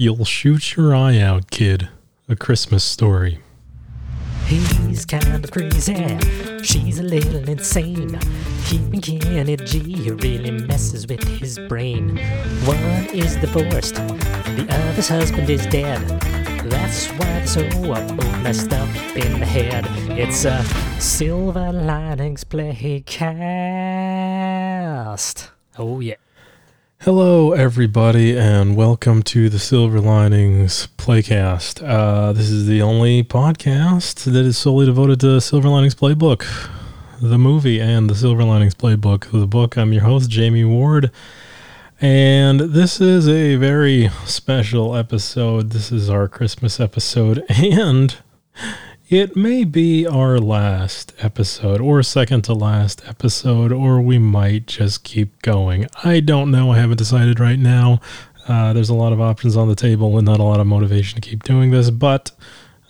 You'll shoot your eye out, kid. A Christmas story. He's kind of crazy. She's a little insane. Keeping G really messes with his brain. One is divorced, the other's husband is dead. That's why they're so messed up in the head. It's a Silver Linings Playcast. Oh, yeah. Hello, everybody, and welcome to the Silver Linings Playcast. Uh, this is the only podcast that is solely devoted to Silver Linings Playbook, the movie, and the Silver Linings Playbook, the book. I'm your host, Jamie Ward, and this is a very special episode. This is our Christmas episode, and it may be our last episode, or second to last episode, or we might just keep going. I don't know. I haven't decided right now. Uh, there's a lot of options on the table and not a lot of motivation to keep doing this, but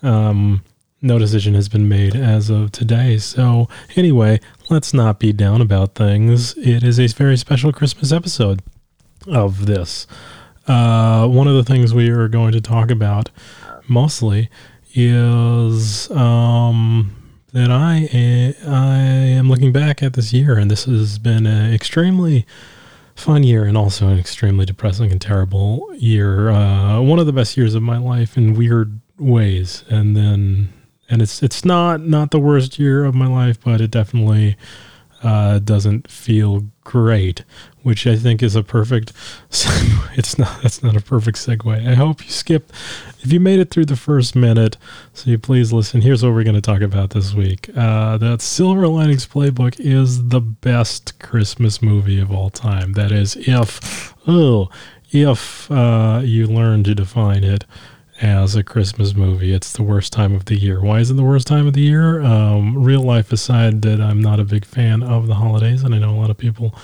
um, no decision has been made as of today. So, anyway, let's not be down about things. It is a very special Christmas episode of this. Uh, one of the things we are going to talk about mostly is um, that I I am looking back at this year, and this has been an extremely fun year, and also an extremely depressing and terrible year. Uh, one of the best years of my life in weird ways, and then and it's it's not not the worst year of my life, but it definitely uh, doesn't feel great, which I think is a perfect. It's not. That's not a perfect segue. I hope you skip. If you made it through the first minute, so you please listen. Here's what we're going to talk about this week. Uh, that Silver Linings Playbook is the best Christmas movie of all time. That is, if oh, if uh, you learn to define it as a Christmas movie. It's the worst time of the year. Why is it the worst time of the year? Um, real life aside, that I'm not a big fan of the holidays, and I know a lot of people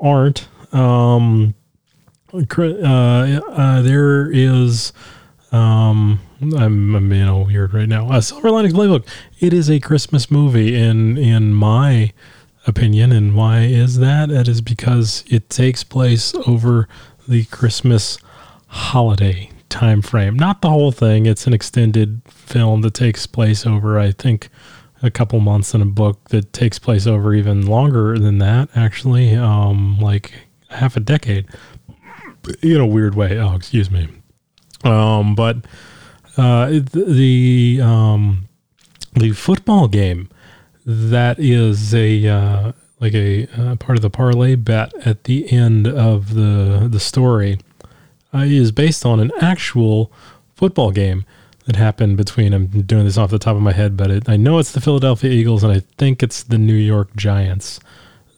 aren't. Um, uh, uh, there is. Um, I'm, I'm you know weird right now. Uh, Silver Linings Playbook. It is a Christmas movie in in my opinion, and why is that? That is because it takes place over the Christmas holiday time frame. Not the whole thing. It's an extended film that takes place over, I think, a couple months in a book that takes place over even longer than that. Actually, um, like half a decade, in a weird way. Oh, excuse me. Um, but uh, the um, the football game that is a uh, like a uh, part of the parlay bet at the end of the the story uh, is based on an actual football game that happened between. I'm doing this off the top of my head, but it, I know it's the Philadelphia Eagles, and I think it's the New York Giants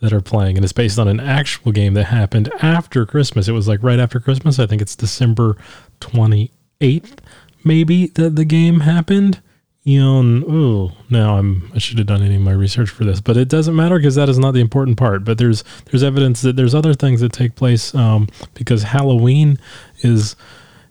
that are playing, and it's based on an actual game that happened after Christmas. It was like right after Christmas. I think it's December 28th, maybe that the game happened. You know, oh, now I'm I should have done any of my research for this, but it doesn't matter because that is not the important part. But there's there's evidence that there's other things that take place um, because Halloween is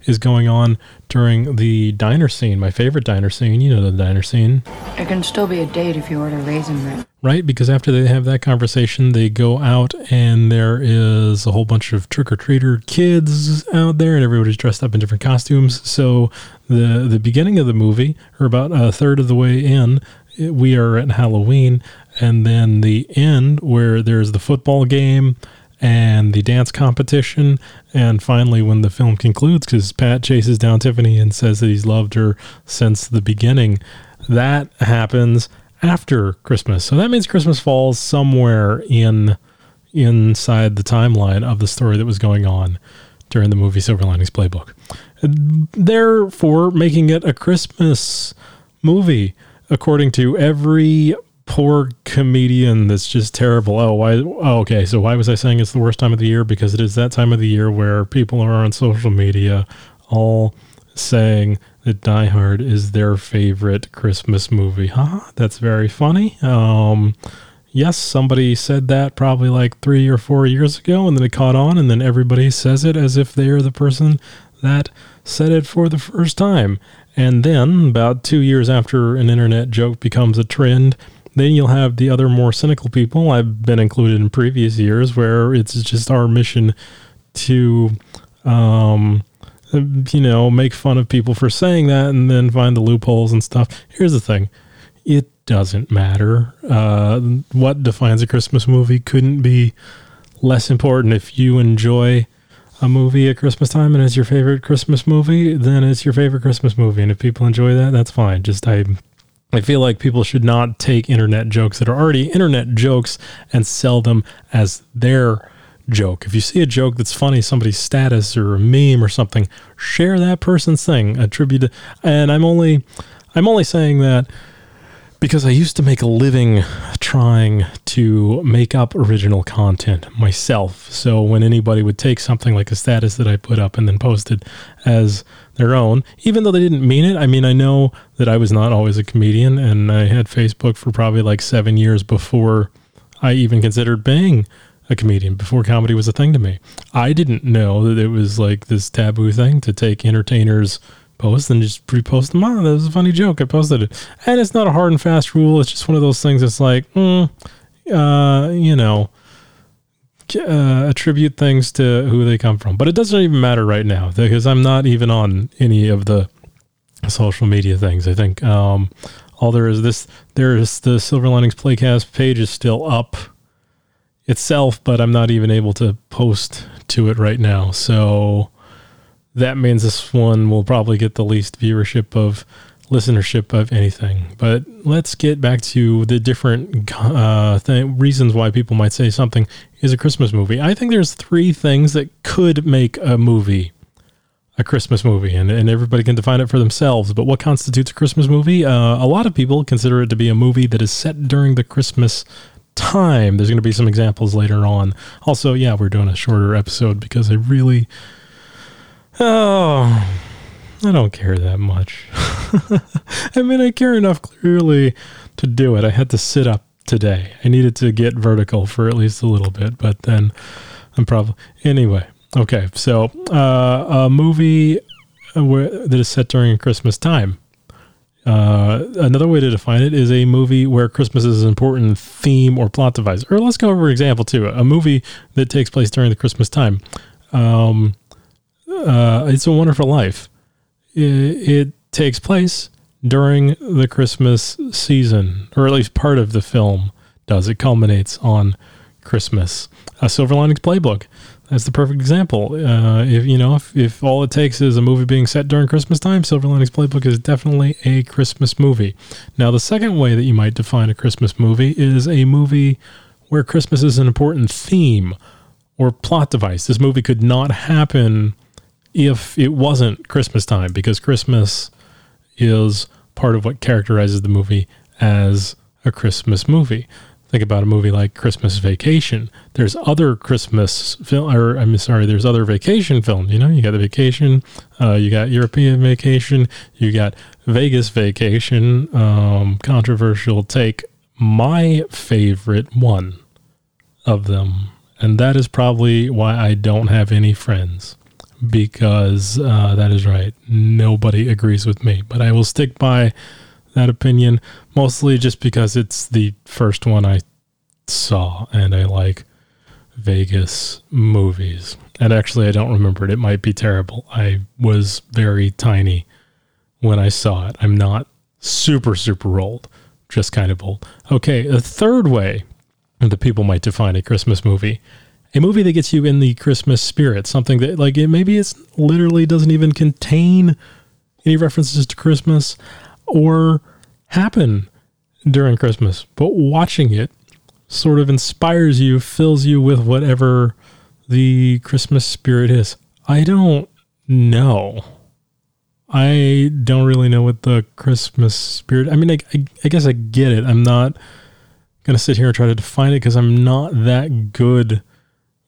is going on during the diner scene, my favorite diner scene. You know the diner scene. It can still be a date if you order raisin bread. Right? Because after they have that conversation, they go out and there is a whole bunch of trick or treater kids out there and everybody's dressed up in different costumes. So the the beginning of the movie, or about a third of the way in, we are at Halloween, and then the end where there's the football game and the dance competition. And finally, when the film concludes, because Pat chases down Tiffany and says that he's loved her since the beginning, that happens after Christmas. So that means Christmas falls somewhere in inside the timeline of the story that was going on during the movie Silver Linings Playbook. Therefore, making it a Christmas movie, according to every poor comedian that's just terrible. Oh, why? Oh, okay. So why was I saying it's the worst time of the year? Because it is that time of the year where people are on social media all saying that Die Hard is their favorite Christmas movie. Huh? That's very funny. Um, yes, somebody said that probably like three or four years ago, and then it caught on, and then everybody says it as if they are the person that said it for the first time. And then, about two years after an internet joke becomes a trend, then you'll have the other more cynical people. I've been included in previous years where it's just our mission to um, you know, make fun of people for saying that and then find the loopholes and stuff. Here's the thing it doesn't matter. Uh, what defines a Christmas movie couldn't be less important. If you enjoy a movie at Christmas time and it's your favorite Christmas movie, then it's your favorite Christmas movie. And if people enjoy that, that's fine. Just I I feel like people should not take internet jokes that are already internet jokes and sell them as their joke. If you see a joke that's funny, somebody's status or a meme or something, share that person's thing, attribute it. And I'm only I'm only saying that because I used to make a living trying to make up original content myself. So when anybody would take something like a status that I put up and then posted as their own, even though they didn't mean it, I mean, I know that I was not always a comedian and I had Facebook for probably like seven years before I even considered being a comedian, before comedy was a thing to me. I didn't know that it was like this taboo thing to take entertainers' post and just repost them on. That was a funny joke. I posted it. And it's not a hard and fast rule. It's just one of those things that's like, mm, uh, you know, uh, attribute things to who they come from. But it doesn't even matter right now because I'm not even on any of the social media things. I think um, all there is this, there is the Silver Linings Playcast page is still up itself, but I'm not even able to post to it right now. So that means this one will probably get the least viewership of listenership of anything. But let's get back to the different uh, th- reasons why people might say something is a Christmas movie. I think there's three things that could make a movie a Christmas movie, and, and everybody can define it for themselves. But what constitutes a Christmas movie? Uh, a lot of people consider it to be a movie that is set during the Christmas time. There's going to be some examples later on. Also, yeah, we're doing a shorter episode because I really Oh, I don't care that much. I mean, I care enough clearly to do it. I had to sit up today. I needed to get vertical for at least a little bit, but then I'm probably anyway. Okay, so uh, a movie where, that is set during Christmas time. Uh, another way to define it is a movie where Christmas is an important theme or plot device. Or let's go over example too. A movie that takes place during the Christmas time. Um, uh, It's a Wonderful Life. It, it, takes place during the Christmas season, or at least part of the film does. It culminates on Christmas. A Silver Linings Playbook. That's the perfect example. Uh, if you know, if, if all it takes is a movie being set during Christmas time, Silver Linings Playbook is definitely a Christmas movie. Now, the second way that you might define a Christmas movie is a movie where Christmas is an important theme or plot device. This movie could not happen if it wasn't Christmas time, because Christmas is part of what characterizes the movie as a Christmas movie. Think about a movie like Christmas Vacation. There's other Christmas film, or I'm sorry, there's other vacation films. You know, you got the Vacation, uh, you got European Vacation, you got Vegas Vacation. Um, controversial take. My favorite one of them, and that is probably why I don't have any friends because uh, that is right. Nobody agrees with me, but I will stick by that opinion mostly just because it's the first one I saw and I like Vegas movies. And actually, I don't remember it. It might be terrible. I was very tiny when I saw it. I'm not super, super old, just kind of old. Okay, a third way that people might define a Christmas movie a movie that gets you in the Christmas spirit, something that like it maybe it's literally doesn't even contain any references to Christmas or happen during Christmas, but watching it sort of inspires you, fills you with whatever the Christmas spirit is. I don't know. I don't really know what the Christmas spirit. I mean, I, I, I guess I get it. I'm not gonna sit here and try to define it because I'm not that good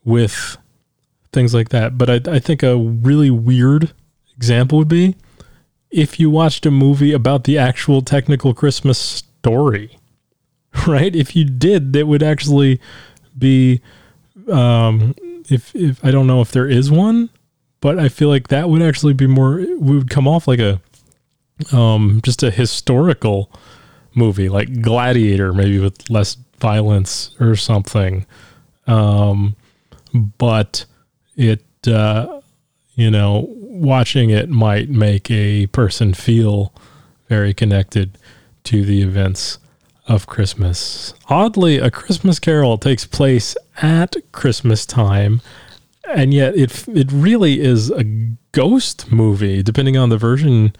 with things like that. But I, I think a really weird example would be if you watched a movie about the actual technical Christmas story, right? If you did, that would actually be, um, if, if I don't know if there is one, but I feel like that would actually be more, we would come off like a, um, just a historical movie like Gladiator, maybe with less violence or something. Um, but it uh, you know watching it might make a person feel very connected to the events of Christmas. Oddly, A Christmas Carol takes place at Christmas time, and yet it it really is a ghost movie. Depending on the version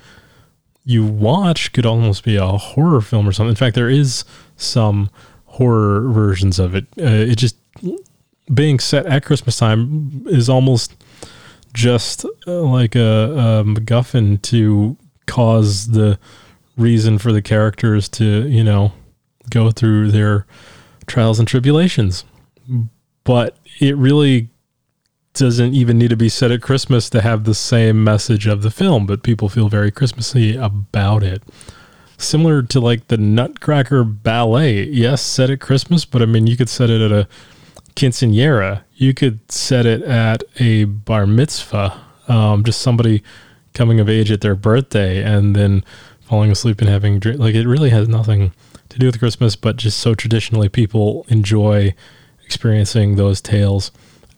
you watch, could almost be a horror film or something. In fact, there is some horror versions of it. Uh, it just being set at Christmas time is almost just uh, like a, a MacGuffin to cause the reason for the characters to, you know, go through their trials and tribulations. But it really doesn't even need to be set at Christmas to have the same message of the film, but people feel very Christmassy about it. Similar to like the Nutcracker Ballet. Yes, set at Christmas, but I mean, you could set it at a quinceanera. You could set it at a bar mitzvah, um, just somebody coming of age at their birthday and then falling asleep and having drink. Like it really has nothing to do with Christmas, but just so traditionally people enjoy experiencing those tales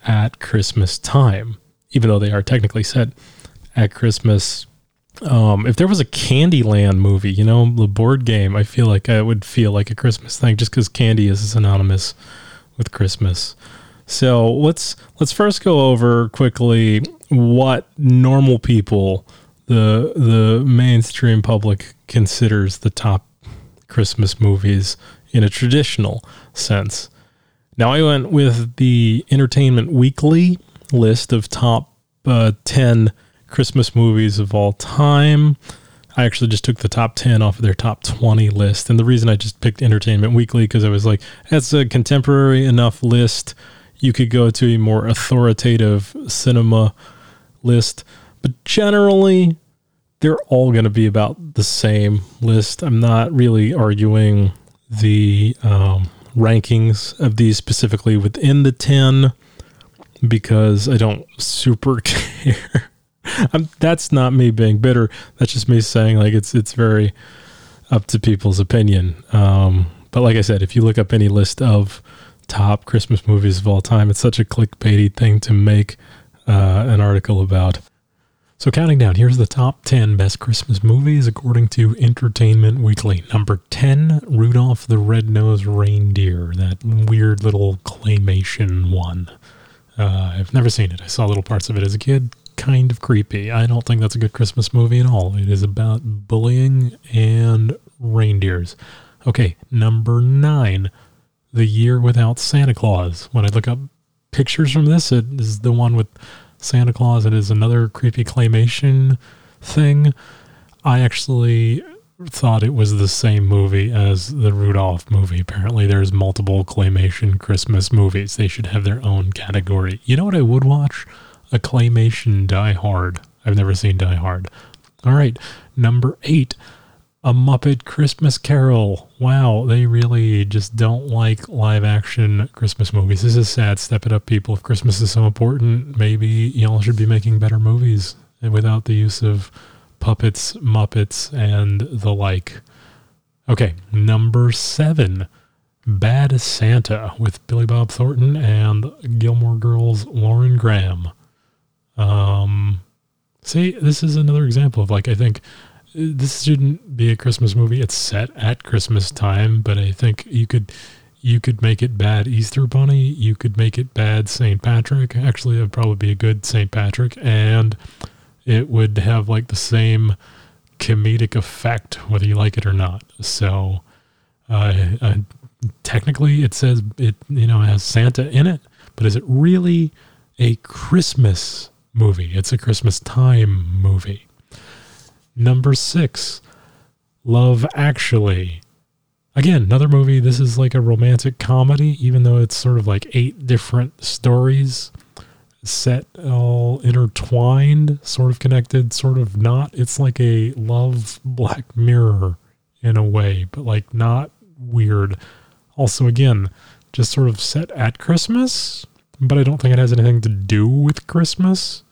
at Christmas time, even though they are technically set at Christmas. Um, if there was a Candyland movie, you know, the board game, I feel like it would feel like a Christmas thing just because candy is synonymous with Christmas. So let's let's first go over quickly what normal people, the the mainstream public considers the top Christmas movies in a traditional sense. Now, I went with the Entertainment Weekly list of top uh, 10 Christmas movies of all time. I actually just took the top 10 off of their top 20 list. And the reason I just picked Entertainment Weekly because I was like, that's a contemporary enough list. You could go to a more authoritative cinema list. But generally, they're all going to be about the same list. I'm not really arguing the um, rankings of these specifically within the 10 because I don't super care. I'm, that's not me being bitter. That's just me saying like it's it's very up to people's opinion. Um, but like I said, if you look up any list of top Christmas movies of all time, it's such a clickbaity thing to make uh, an article about. So, counting down, here's the top 10 best Christmas movies according to Entertainment Weekly. Number 10, Rudolph the Red-Nosed Reindeer, that weird little claymation one. Uh, I've never seen it. I saw little parts of it as a kid. Kind of creepy. I don't think that's a good Christmas movie at all. It is about bullying and reindeers. Okay, number 9, The Year Without Santa Claus. When I look up pictures from this, it is the one with Santa Claus. It is another creepy claymation thing. I actually thought it was the same movie as the Rudolph movie. Apparently, there's multiple claymation Christmas movies. They should have their own category. You know what I would watch? A claymation Die Hard. I've never seen Die Hard. All right, number eight, A Muppet Christmas Carol. Wow, they really just don't like live action Christmas movies. This is sad. Step it up, people. If Christmas is so important, maybe y'all should be making better movies without the use of puppets, Muppets, and the like. Okay, number seven, Bad Santa with Billy Bob Thornton and Gilmore Girls Lauren Graham. Um, see, this is another example of like I think this shouldn't be a Christmas movie. It's set at Christmas time, but I think you could you could make it bad Easter Bunny. You could make it bad St. Patrick. Actually, it would probably be a good St. Patrick, and it would have like the same comedic effect whether you like it or not. So, uh, uh, technically, it says it you know has Santa in it, but is it really a Christmas movie? It's a Christmas time movie. Number six, Love Actually. Again, another movie. This is like a romantic comedy, even though it's sort of like eight different stories set all intertwined, sort of connected, sort of not. It's like a love Black Mirror in a way, but like not weird. Also, again, just sort of set at Christmas, but I don't think it has anything to do with Christmas,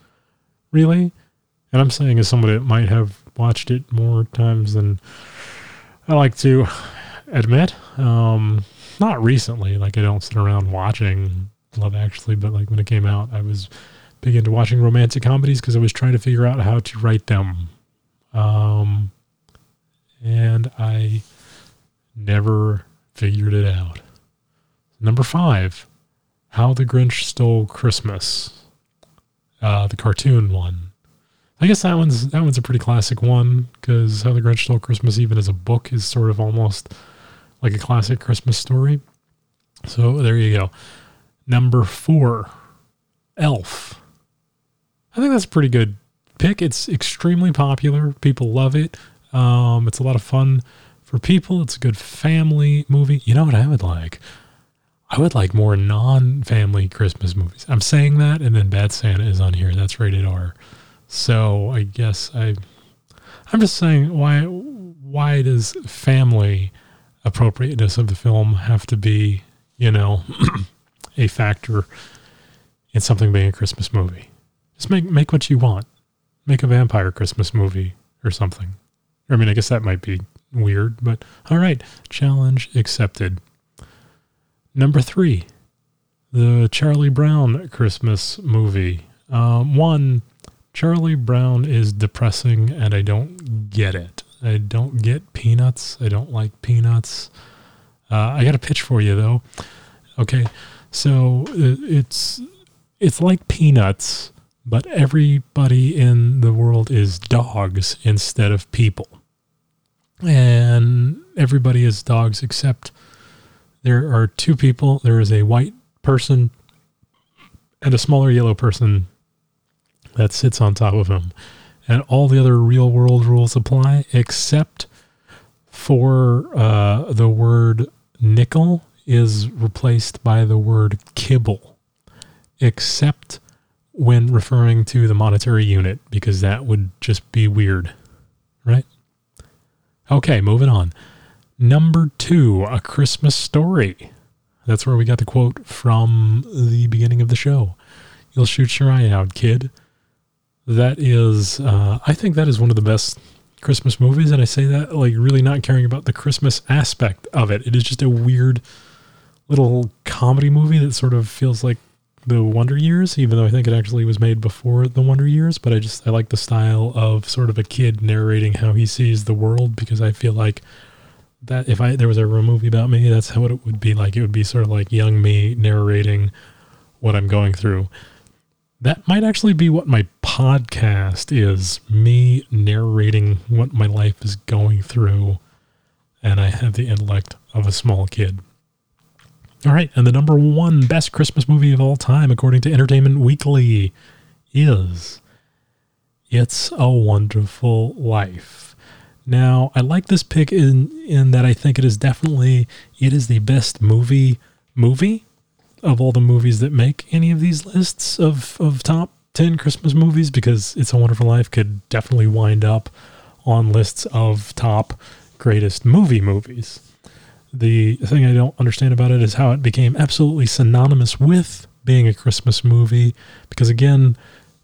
really. And I'm saying as somebody that might have watched it more times than I like to admit. Um, not recently, like I don't sit around watching Love Actually, but like when it came out, I was big into watching romantic comedies because I was trying to figure out how to write them. Um, and I never figured it out. Number five, How the Grinch Stole Christmas, uh, the cartoon one. I guess that one's that one's a pretty classic one because How the Grinch Stole Christmas, even as a book, is sort of almost like a classic Christmas story. So there you go. Number four, Elf. I think that's a pretty good pick. It's extremely popular. People love it. Um, it's a lot of fun for people. It's a good family movie. You know what I would like? I would like more non-family Christmas movies. I'm saying that, and then Bad Santa is on here. That's rated R. So I guess I, I'm just saying why why does family appropriateness of the film have to be you know a factor in something being a Christmas movie? Just make make what you want. Make a vampire Christmas movie or something. I mean, I guess that might be weird, but all right. Challenge accepted. Number three, the Charlie Brown Christmas movie. Um, one, Charlie Brown is depressing and I don't get it. I don't get peanuts. I don't like peanuts. Uh, I got a pitch for you though. Okay, so uh, it's it's like peanuts, but everybody in the world is dogs instead of people, and everybody is dogs except there are two people. There is a white person and a smaller yellow person that sits on top of him. And all the other real world rules apply except for uh, the word nickel is replaced by the word kibble, except when referring to the monetary unit, because that would just be weird, right? Okay, moving on. Number two, A Christmas Story. That's where we got the quote from the beginning of the show. You'll shoot your eye out, kid. That is, uh, I think that is one of the best Christmas movies. And I say that like really not caring about the Christmas aspect of it. It is just a weird little comedy movie that sort of feels like the Wonder Years, even though I think it actually was made before the Wonder Years. But I just, I like the style of sort of a kid narrating how he sees the world because I feel like that if I there was ever a movie about me, that's how it would be like. It would be sort of like young me narrating what I'm going through. That might actually be what my podcast is me narrating what my life is going through, and I have the intellect of a small kid. All right, and the number one best Christmas movie of all time, according to Entertainment Weekly, is It's a Wonderful Life. Now, I like this pick in in that I think it is definitely it is the best movie movie of all the movies that make any of these lists of of top 10 Christmas movies because It's a Wonderful Life could definitely wind up on lists of top greatest movie movies. The thing I don't understand about it is how it became absolutely synonymous with being a Christmas movie because again,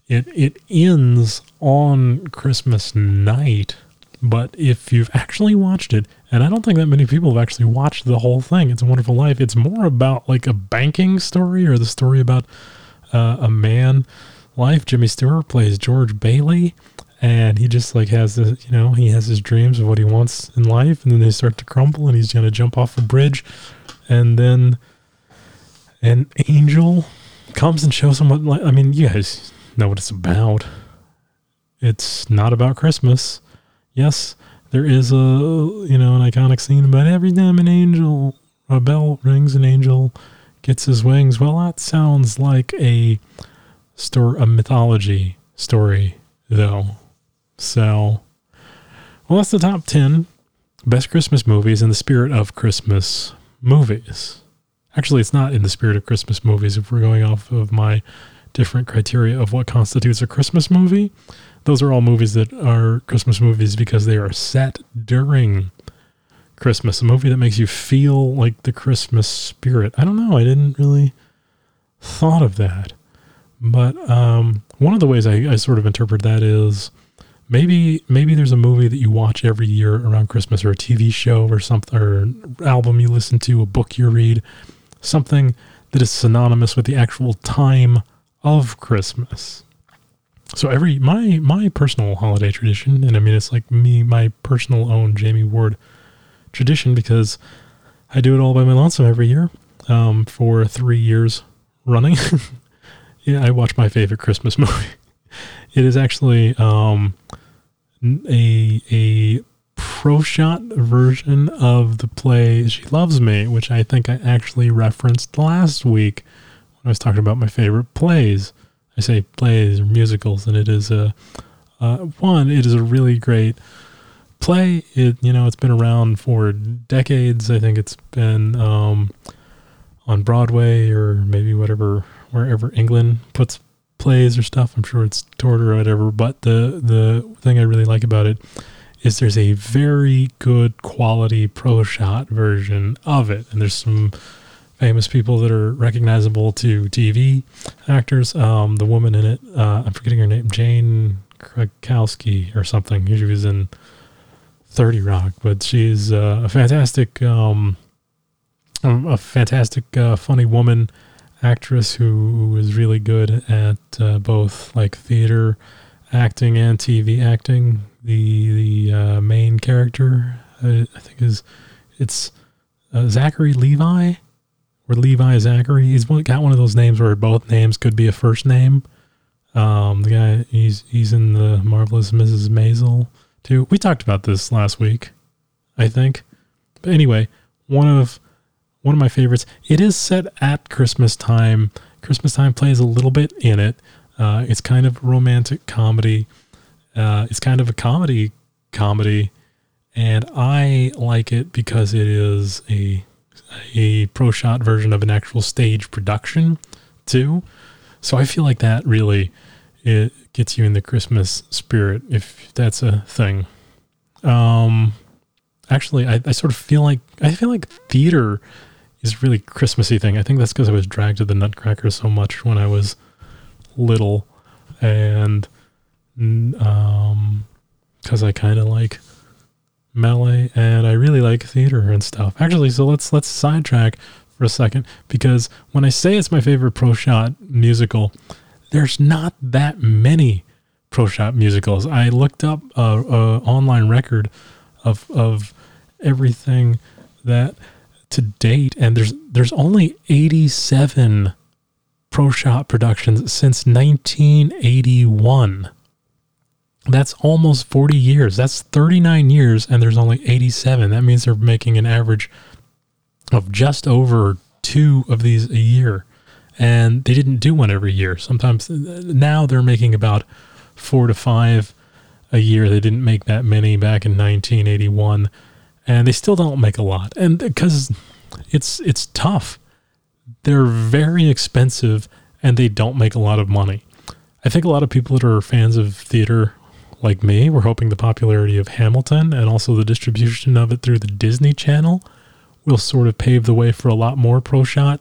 it it ends on Christmas night but if you've actually watched it, and I don't think that many people have actually watched the whole thing, It's a Wonderful Life. It's more about like a banking story or the story about uh, a man life. Jimmy Stewart plays George Bailey, and he just like has the you know he has his dreams of what he wants in life, and then they start to crumble, and he's gonna jump off a bridge, and then an angel comes and shows him what. I mean, you guys know what it's about. It's not about Christmas yes, there is a you know an iconic scene, but every time an angel a bell rings, an angel gets his wings. Well, that sounds like a story, a mythology story, though. So, well, that's the top ten best Christmas movies in the spirit of Christmas movies. Actually, it's not in the spirit of Christmas movies if we're going off of my different criteria of what constitutes a Christmas movie those are all movies that are Christmas movies because they are set during Christmas. A movie that makes you feel like the Christmas spirit. I don't know. I didn't really thought of that. But um, one of the ways I, I sort of interpret that is maybe maybe there's a movie that you watch every year around Christmas or a TV show or something or album you listen to, a book you read, something that is synonymous with the actual time of Christmas. So every my my personal holiday tradition, and I mean it's like me my personal own Jamie Ward tradition because I do it all by my lonesome every year um, for three years running. yeah, I watch my favorite Christmas movie. It is actually um, a a pro shot version of the play She Loves Me, which I think I actually referenced last week when I was talking about my favorite plays. I say plays or musicals, and it is a uh, one. It is a really great play. It you know it's been around for decades. I think it's been um, on Broadway or maybe whatever wherever England puts plays or stuff. I'm sure it's toured or whatever. But the the thing I really like about it is there's a very good quality pro shot version of it, and there's some famous people that are recognizable to TV actors. Um, the woman in it, uh, I'm forgetting her name, Jane Krakowski or something. She was in 30 Rock, but she's uh, a fantastic, um, a fantastic, uh, funny woman actress who is really good at uh, both like theater acting and TV acting. The the uh, main character, uh, I think, is it's uh, Zachary Levi or Levi Zachary. He's got one of those names where both names could be a first name. Um, the guy he's he's in the marvelous Mrs. Maisel too. We talked about this last week, I think. But anyway, one of one of my favorites. It is set at Christmas time. Christmas time plays a little bit in it. Uh, it's kind of romantic comedy. Uh, it's kind of a comedy comedy, and I like it because it is a a pro shot version of an actual stage production too. So I feel like that really it gets you in the Christmas spirit if that's a thing. Um, actually, I, I sort of feel like I feel like theater is really Christmassy thing. I think that's because I was dragged to the Nutcracker so much when I was little, and um, because I kind of like ballet and I really like theater and stuff. Actually, so let's let's sidetrack for a second because when I say it's my favorite pro shot musical, there's not that many pro shot musicals. I looked up a, a online record of of everything that to date, and there's there's only 87 pro shot productions since 1981. That's almost 40 years. That's 39 years, and there's only 87. That means they're making an average of just over two of these a year. And they didn't do one every year. Sometimes now they're making about four to five a year. They didn't make that many back in 1981, and they still don't make a lot. And because it's it's tough, they're very expensive, and they don't make a lot of money. I think a lot of people that are fans of theater like me were hoping the popularity of Hamilton and also the distribution of it through the Disney Channel will sort of pave the way for a lot more pro shot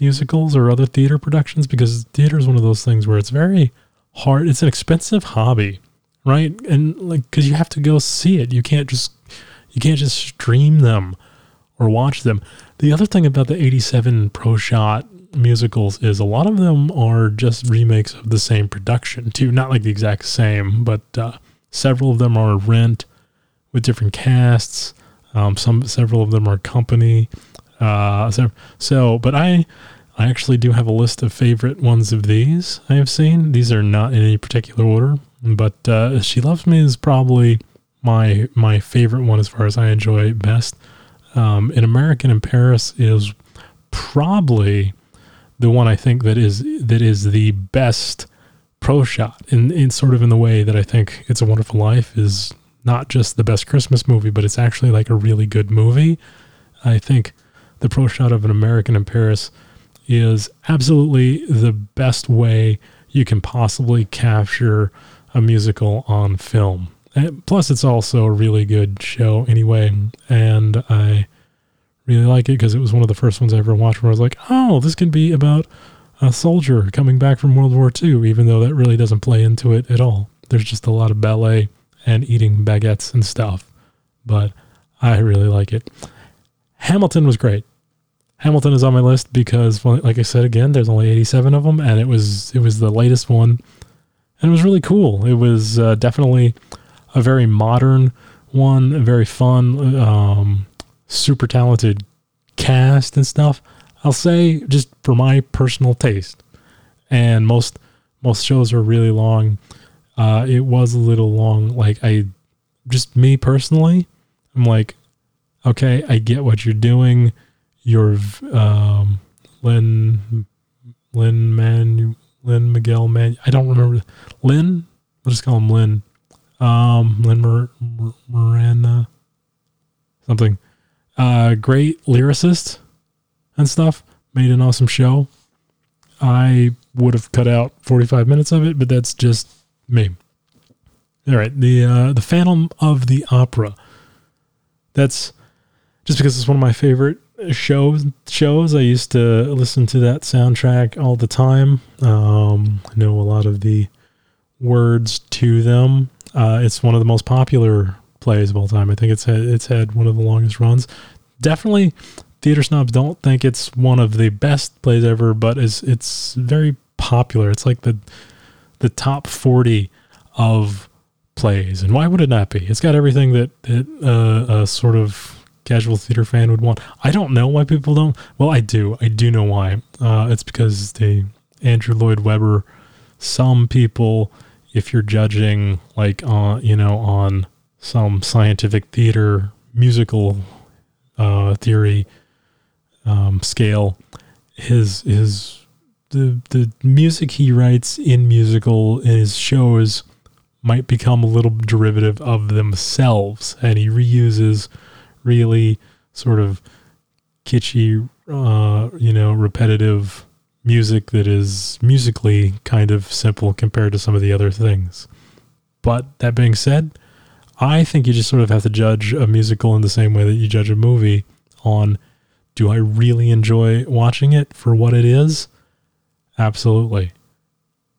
musicals or other theater productions because theater is one of those things where it's very hard. It's an expensive hobby, right? And like because you have to go see it. You can't just you can't just stream them or watch them. The other thing about the 87 pro shot musicals is a lot of them are just remakes of the same production too. Not like the exact same but uh, several of them are rent with different casts. Um, some several of them are company uh, so, so but i i actually do have a list of favorite ones of these i have seen. These are not in any particular order but uh, she loves me is probably my my favorite one as far as i enjoy best. Um, in american in paris is probably the one I think that is that is the best pro shot in, in sort of in the way that I think It's a Wonderful Life is not just the best Christmas movie, but it's actually like a really good movie. I think the pro shot of an American in Paris is absolutely the best way you can possibly capture a musical on film. And plus, it's also a really good show anyway, and I really like it because it was one of the first ones I ever watched where I was like, oh, this could be about a soldier coming back from World War II, even though that really doesn't play into it at all. There's just a lot of ballet and eating baguettes and stuff, but I really like it. Hamilton was great. Hamilton is on my list because, like I said again, there's only 87 of them, and it was it was the latest one, and it was really cool. It was uh, definitely a very modern one, very fun, um, super talented cast and stuff. I'll say just for my personal taste, and most most shows are really long. Uh, it was a little long. Like I, just me personally, I'm like, okay, I get what you're doing your um, Lynn Lin Man Lynn Miguel Man. I don't remember Lynn. We'll just call him Lynn. Um, Mir- Mir- Miranda, something. Uh, great lyricist and stuff. Made an awesome show. I would have cut out 45 minutes of it, but that's just me. All right, the uh, the Phantom of the Opera. That's just because it's one of my favorite shows shows i used to listen to that soundtrack all the time um, i know a lot of the words to them uh, it's one of the most popular plays of all time i think it's had it's had one of the longest runs definitely theater snobs don't think it's one of the best plays ever but it's it's very popular it's like the the top 40 of plays and why would it not be it's got everything that, that uh, a sort of casual theater fan would want. I don't know why people don't. Well, I do. I do know why. Uh, it's because the Andrew Lloyd Webber. Some people, if you're judging like on uh, you know on some scientific theater musical uh, theory um, scale, his his the the music he writes in musical in his shows might become a little derivative of themselves, and he reuses really sort of kitschy, uh, you know, repetitive music that is musically kind of simple compared to some of the other things. But that being said, I think you just sort of have to judge a musical in the same way that you judge a movie on do I really enjoy watching it for what it is? Absolutely.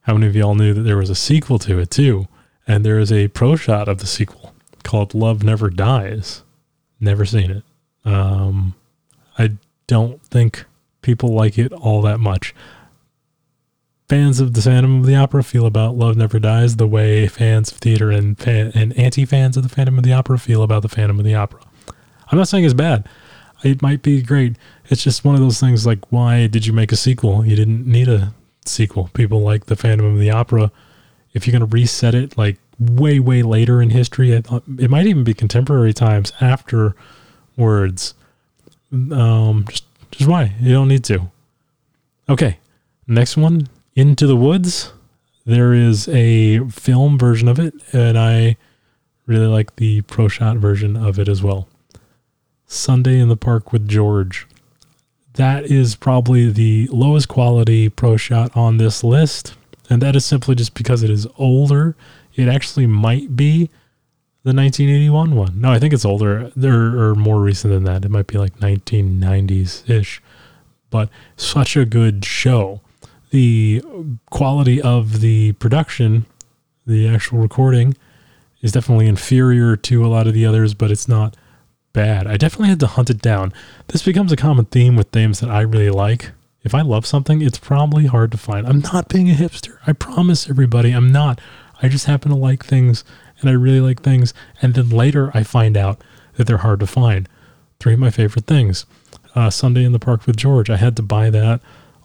How many of y'all knew that there was a sequel to it too? And there is a pro shot of the sequel called Love Never Dies. Never seen it. Um, I don't think people like it all that much. Fans of the Phantom of the Opera feel about Love Never Dies the way fans of theater and fan, and anti-fans of the Phantom of the Opera feel about the Phantom of the Opera. I'm not saying it's bad. It might be great. It's just one of those things like why did you make a sequel? You didn't need a sequel. People like the Phantom of the Opera. If you're going to reset it like way way later in history. It, it might even be contemporary times afterwards. Um, just just why you don't need to. Okay, next one, Into the Woods. There is a film version of it, and I really like the pro shot version of it as well. Sunday in the Park with George. That is probably the lowest quality pro shot on this list, and that is simply just because it is older it actually might be the 1981 one. No, I think it's older. There or more recent than that. It might be like 1990s ish. But such a good show. The quality of the production, the actual recording, is definitely inferior to a lot of the others, but it's not bad. I definitely had to hunt it down. This becomes a common theme with themes that I really like. If I love something, it's probably hard to find. I'm not being a hipster. I promise everybody, I'm not. I just happen to like things and I really like things. And then later I find out that they're hard to find. Three of my favorite things. Uh, Sunday in the Park with George. I had to buy that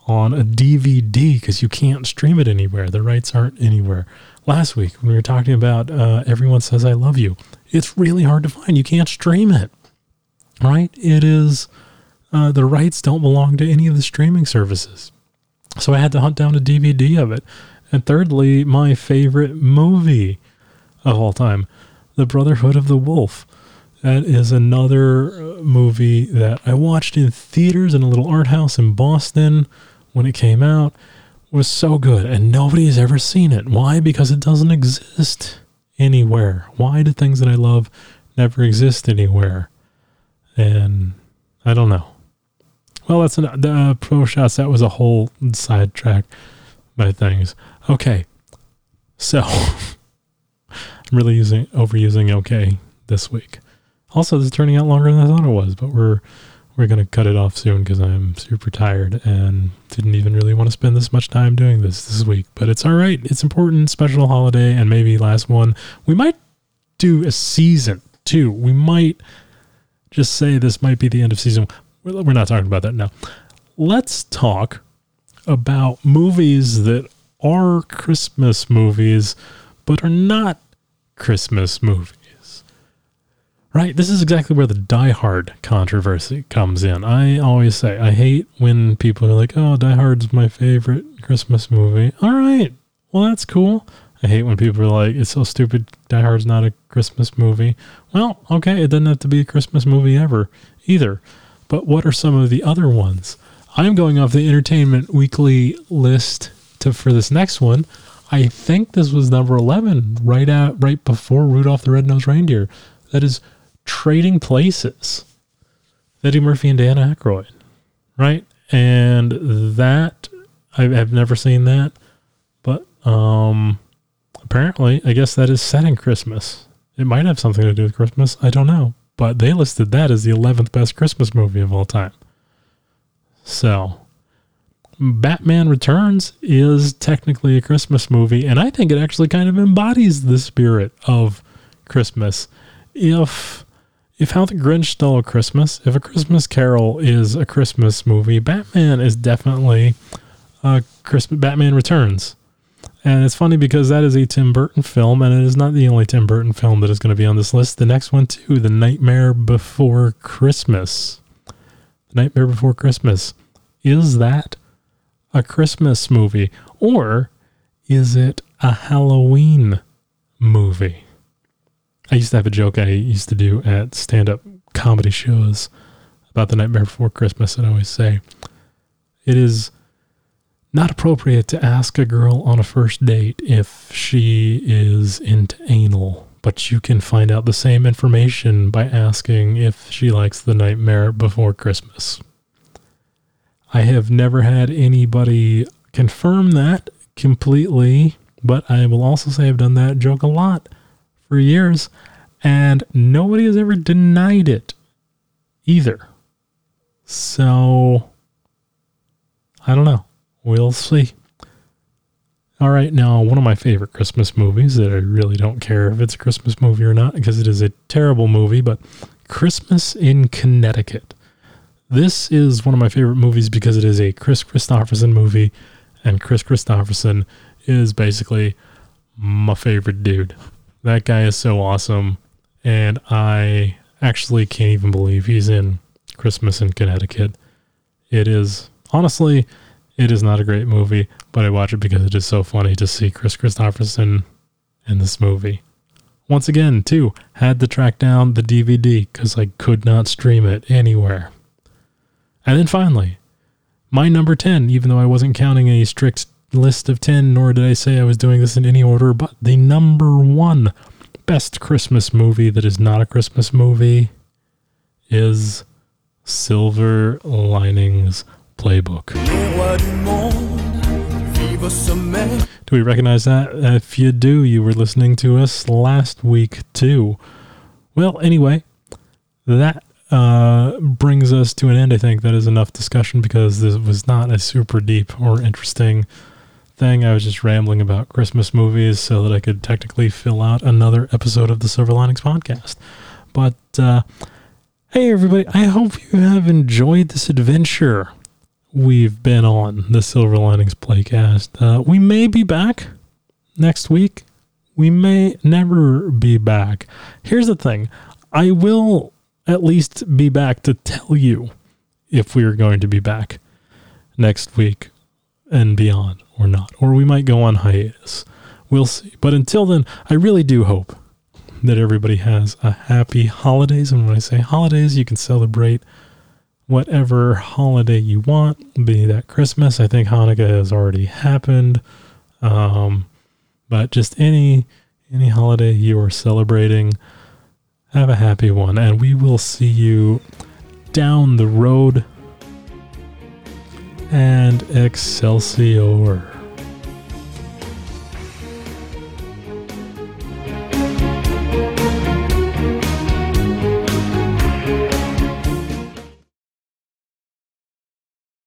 on a DVD because you can't stream it anywhere. The rights aren't anywhere. Last week, when we were talking about uh, Everyone Says I Love You, it's really hard to find. You can't stream it, right? It is, uh, the rights don't belong to any of the streaming services. So I had to hunt down a DVD of it. And thirdly, my favorite movie of all time, The Brotherhood of the Wolf. That is another uh, movie that I watched in theaters in a little art house in Boston when it came out. Was so good, and nobody has ever seen it. Why? Because it doesn't exist anywhere. Why do things that I love never exist anywhere? And I don't know. Well, that's an, the uh, pro shots. That was a whole sidetrack by things. Okay. So I'm really using overusing okay this week. Also, this is turning out longer than I thought it was, but we're we're going to cut it off soon because I'm super tired and didn't even really want to spend this much time doing this this week. But it's all right. It's important, special holiday, and maybe last one. We might do a season too. We might just say this might be the end of season. We're we're not talking about that now. Let's talk about movies that are Christmas movies, but are not Christmas movies. Right? This is exactly where the Die Hard controversy comes in. I always say, I hate when people are like, oh, Die Hard's my favorite Christmas movie. All right. Well, that's cool. I hate when people are like, it's so stupid. Die Hard's not a Christmas movie. Well, okay. It doesn't have to be a Christmas movie ever either. But what are some of the other ones? I'm going off the Entertainment Weekly list to for this next one. I think this was number 11, right at right before Rudolph the Red-Nosed Reindeer. That is Trading Places. Eddie Murphy and Dan Aykroyd, right? And that I have never seen that, but um, apparently, I guess that is set in Christmas. It might have something to do with Christmas. I don't know, but they listed that as the 11th best Christmas movie of all time. So, Batman Returns is technically a Christmas movie, and I think it actually kind of embodies the spirit of Christmas. If if How the Grinch Stole Christmas, if A Christmas Carol is a Christmas movie, Batman is definitely a Christmas Batman Returns. And it's funny because that is a Tim Burton film, and it is not the only Tim Burton film that is going to be on this list. The next one, too, The Nightmare Before Christmas. The Nightmare Before Christmas. Is that a Christmas movie? Or is it a Halloween movie? I used to have a joke I used to do at stand up comedy shows about the Nightmare Before Christmas, and I always say it is not appropriate to ask a girl on a first date if she is into anal, but you can find out the same information by asking if she likes the Nightmare Before Christmas. I have never had anybody confirm that completely, but I will also say I've done that joke a lot for years, and nobody has ever denied it either. So, I don't know. We'll see. All right, now, one of my favorite Christmas movies that I really don't care if it's a Christmas movie or not because it is a terrible movie, but Christmas in Connecticut. This is one of my favorite movies because it is a Kris Kristofferson movie, and Kris Kristofferson is basically my favorite dude. That guy is so awesome, and I actually can't even believe he's in Christmas in Connecticut. It is honestly, it is not a great movie, but I watch it because it is so funny to see Kris Kristofferson in this movie. Once again, too, had to track down the DVD because I could not stream it anywhere. And then finally, my number 10, even though I wasn't counting a strict list of 10, nor did I say I was doing this in any order, but the number one best Christmas movie that is not a Christmas movie is Silver Linings Playbook. Do we recognize that? If you do, you were listening to us last week too. Well, anyway, that uh, brings us to an end. I think that is enough discussion because this was not a super deep or interesting thing. I was just rambling about Christmas movies so that I could technically fill out another episode of the Silver Linings podcast. But uh, hey, everybody, I hope you have enjoyed this adventure we've been on the Silver Linings Playcast. Uh, we may be back next week. We may never be back. Here's the thing I will at least be back to tell you if we are going to be back next week and beyond or not. Or we might go on hiatus. We'll see. But until then, I really do hope that everybody has a happy holidays. And when I say holidays, you can celebrate whatever holiday you want, be that Christmas. I think Hanukkah has already happened. Um, but just any any holiday you are celebrating, have a happy one. And we will see you down the road and Excelsior.